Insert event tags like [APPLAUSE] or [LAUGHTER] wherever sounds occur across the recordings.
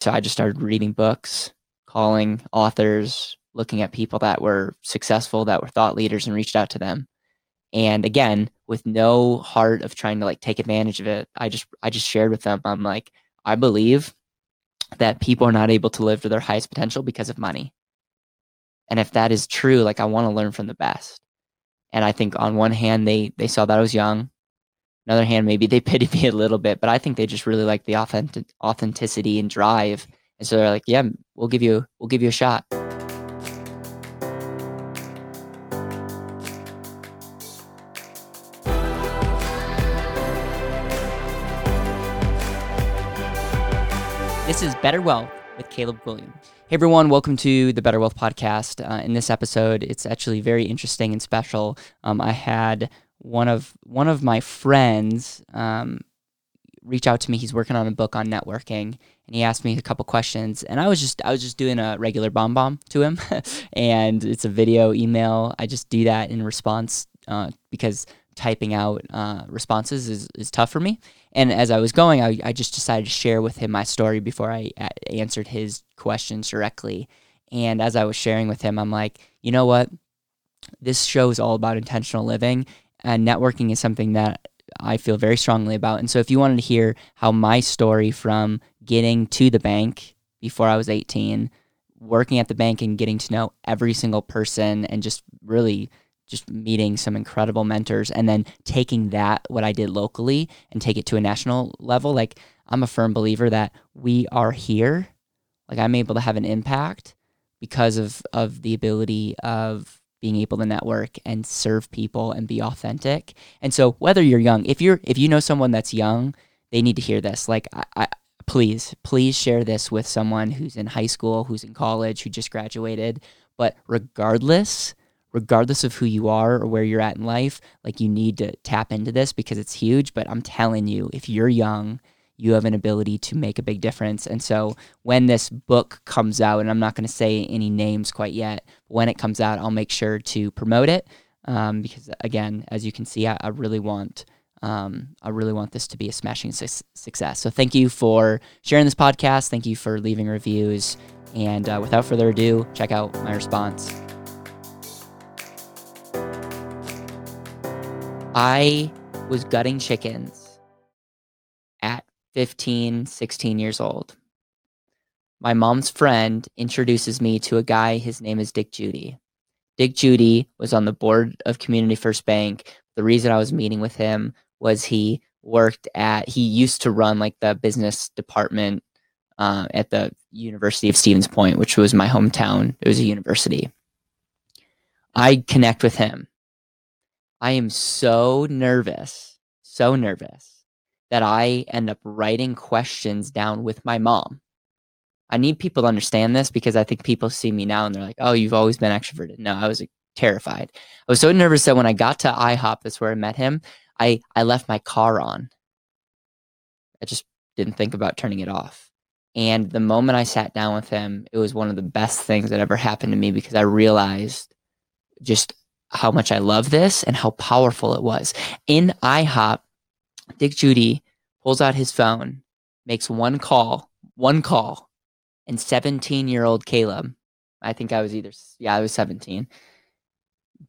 So I just started reading books, calling authors, looking at people that were successful, that were thought leaders, and reached out to them. And again, with no heart of trying to like take advantage of it, I just I just shared with them. I'm like, I believe that people are not able to live to their highest potential because of money. And if that is true, like I want to learn from the best. And I think on one hand they they saw that I was young. Another hand, maybe they [LAUGHS] pity me a little bit, but I think they just really like the authentic authenticity and drive. And so they're like, yeah, we'll give you we'll give you a shot. This is Better Wealth with Caleb Guilliams. Hey everyone, welcome to the Better Wealth Podcast. Uh, in this episode, it's actually very interesting and special. Um, I had one of one of my friends um, reach out to me. He's working on a book on networking, and he asked me a couple questions. And I was just I was just doing a regular BombBomb to him, [LAUGHS] and it's a video email. I just do that in response uh, because typing out uh, responses is, is tough for me. And as I was going, I, I just decided to share with him my story before I a- answered his questions directly. And as I was sharing with him, I'm like, you know what? This show is all about intentional living, and networking is something that I feel very strongly about. And so, if you wanted to hear how my story from getting to the bank before I was 18, working at the bank and getting to know every single person and just really just meeting some incredible mentors and then taking that what I did locally and take it to a national level like I'm a firm believer that we are here like I'm able to have an impact because of of the ability of being able to network and serve people and be authentic. And so whether you're young, if you're if you know someone that's young, they need to hear this. Like I, I please, please share this with someone who's in high school, who's in college, who just graduated. But regardless, regardless of who you are or where you're at in life, like you need to tap into this because it's huge. But I'm telling you, if you're young, you have an ability to make a big difference. And so when this book comes out, and I'm not going to say any names quite yet, when it comes out, I'll make sure to promote it um, because, again, as you can see, I, I really want. Um, I really want this to be a smashing su- success. So, thank you for sharing this podcast. Thank you for leaving reviews. And uh, without further ado, check out my response. I was gutting chickens 15, 16 years old. My mom's friend introduces me to a guy. His name is Dick Judy. Dick Judy was on the board of Community First Bank. The reason I was meeting with him was he worked at, he used to run like the business department uh, at the University of Stevens Point, which was my hometown. It was a university. I connect with him. I am so nervous, so nervous that I end up writing questions down with my mom. I need people to understand this because I think people see me now and they're like, oh, you've always been extroverted. No, I was terrified. I was so nervous that when I got to IHOP, that's where I met him, I, I left my car on. I just didn't think about turning it off. And the moment I sat down with him, it was one of the best things that ever happened to me because I realized just how much I love this and how powerful it was. In IHOP, Dick Judy pulls out his phone, makes one call, one call, and 17 year old Caleb, I think I was either, yeah, I was 17,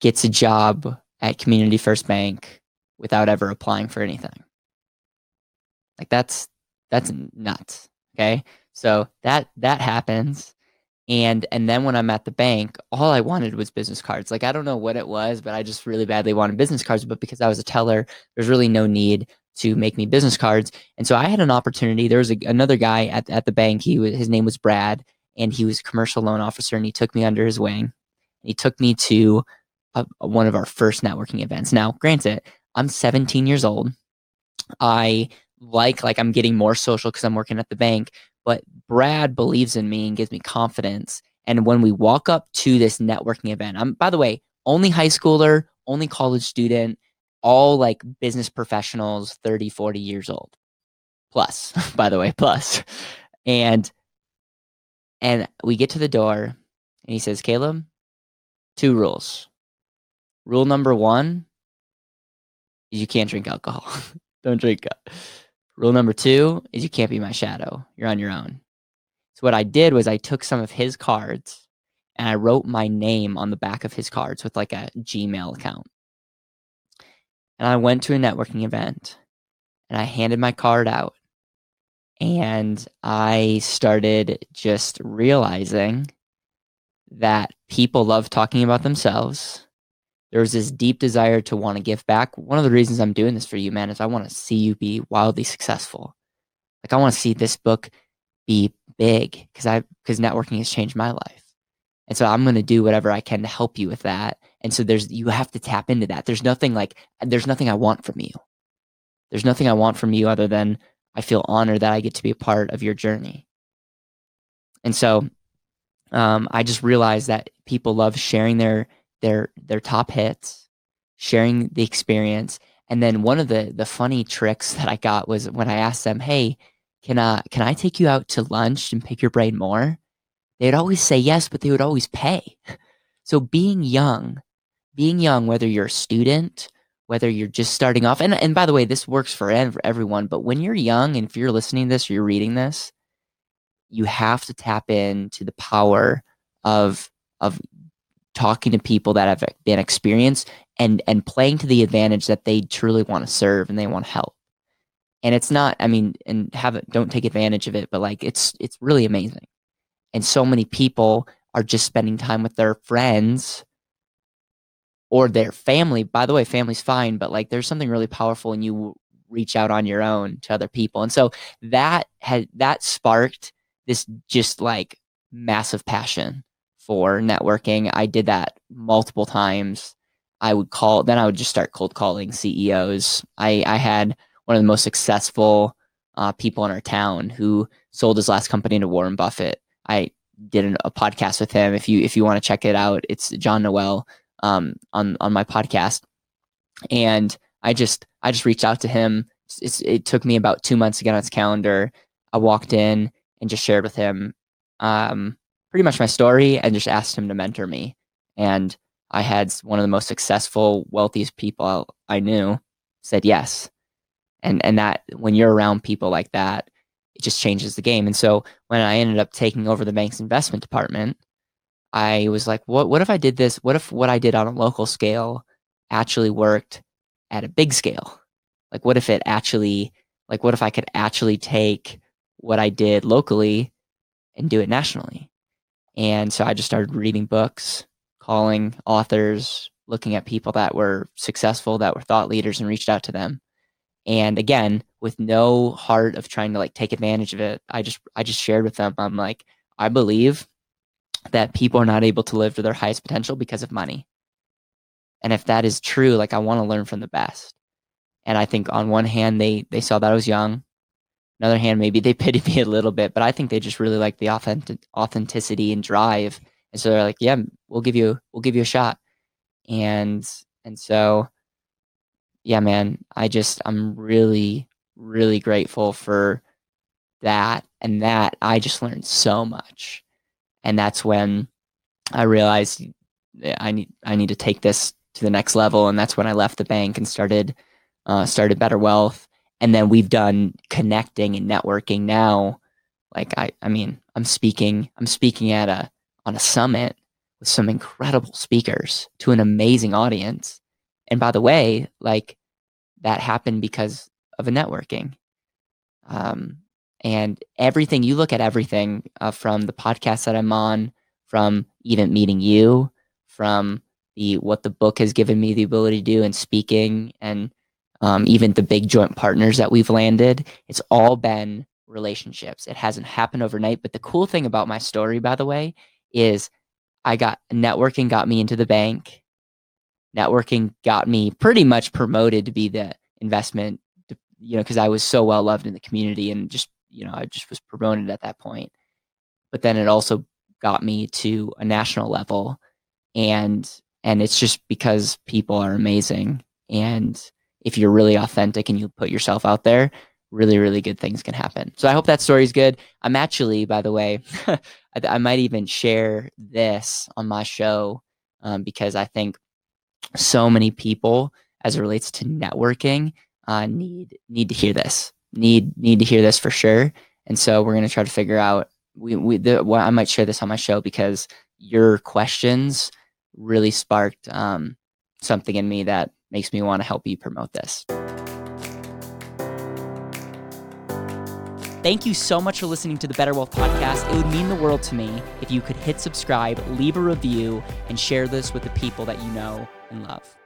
gets a job at Community First Bank without ever applying for anything. Like that's, that's nuts. Okay. So that, that happens and and then when i'm at the bank all i wanted was business cards like i don't know what it was but i just really badly wanted business cards but because i was a teller there's really no need to make me business cards. And so i had an opportunity. There was a, another guy at, at the bank. He was his name was brad and he was a commercial loan officer and he took me under his wing. He took me to a, a, one of our first networking events. Now granted i'm 17 years old. I like like i'm getting more social because i'm working at the bank but Brad believes in me and gives me confidence. And when we walk up to this networking event, I'm, by the way, only high schooler, only college student, all like business professionals, 30, 40 years old. Plus, [LAUGHS] by the way. And and we get to the door and he says, Caleb, two rules. Rule number one is you can't drink alcohol. [LAUGHS] Don't drink. Rule number two is you can't be my shadow. You're on your own. So what I did was I took some of his cards and I wrote my name on the back of his cards with like a Gmail account. And I went to a networking event and I handed my card out and I started just realizing that people love talking about themselves. There was this deep desire to want to give back. One of the reasons I'm doing this for you, man, is I want to see you be wildly successful. Like I want to see this book be big because I because networking has changed my life. And so I'm going to do whatever I can to help you with that. And so there's you have to tap into that. There's nothing like there's nothing I want from you. There's nothing I want from you other than I feel honored that I get to be a part of your journey. And so um, I just realized that people love sharing their their their top hits, sharing the experience. And then one of the the funny tricks that I got was when I asked them, "Hey, can I can I take you out to lunch and pick your brain more?" They'd always say yes, but they would always pay. So being young, being young, whether you're a student whether you're just starting off and and by the way this works for everyone but when you're young and if you're listening to this or you're reading this you have to tap into the power of of talking to people that have been experienced and and playing to the advantage that they truly want to serve and they want to help and it's not i mean and have it don't take advantage of it but like it's it's really amazing and so many people are just spending time with their friends or their family. By the way, family's fine, but like there's something really powerful when you reach out on your own to other people. And so that had that sparked this just like massive passion for networking. I did that multiple times. I would call then I would just start cold calling CEOs. I I had one of the most successful uh, people in our town who sold his last company to Warren Buffett. I did an, a podcast with him. If you if you want to check it out, it's John Noel um, on on my podcast, and I just I just reached out to him. It's, it took me about two months to get on his calendar. I walked in and just shared with him um, pretty much my story and just asked him to mentor me. And I had one of the most successful, wealthiest people I knew said yes. And and that when you're around people like that, it just changes the game. And so when I ended up taking over the bank's investment department, I was like, what what if I did this? What if what I did on a local scale actually worked at a big scale? Like what if it actually like what if I could actually take what I did locally and do it nationally? And so I just started reading books, calling authors, looking at people that were successful, that were thought leaders and reached out to them. And again, with no heart of trying to like take advantage of it, I just I just shared with them I'm like I believe that people are not able to live to their highest potential because of money. And if that is true, like I want to learn from the best. And I think on one hand they they saw that I was young. Another hand, maybe they [LAUGHS] pitied me a little bit, but I think they just really like the authentic authenticity and drive. And so they're like, "Yeah, we'll give you we'll give you a shot." And and so yeah, man, I just I'm really really grateful for that and that I just learned so much. And that's when I realized I need I need to take this to the next level, and that's when I left the bank and started uh, started Better Wealth, and then we've done connecting and networking now. Like I, I mean, I'm speaking I'm speaking at a on a summit with some incredible speakers to an amazing audience, and by the way, like that happened because of a networking. Um, and everything you look at everything uh, from the podcast that I'm on, from even meeting you, from the what the book has given me the ability to do and speaking, and um, even the big joint partners that we've landed. It's all been relationships. It hasn't happened overnight. But the cool thing about my story, by the way, is I got networking got me into the bank. Networking got me pretty much promoted to be the investment, you know, because I was so well loved in the community and just you know, I just was promoted at that point. But then it also got me to a national level and and it's just because people are amazing. And if you're really authentic and you put yourself out there really really good things can happen. So i hope that story is good. I'm actually by the way [LAUGHS] I, I, might even share this on my show um, because i think so many people as it relates to networking uh, need need to hear this need need to hear this for sure. And so we're going to try to figure out we we the, well, I might share this on my show because your questions really sparked um, something in me that makes me want to help you promote this. Thank you so much for listening to the Better Wealth Podcast. It would mean the world to me if you could hit subscribe, leave a review, and share this with the people that you know and love.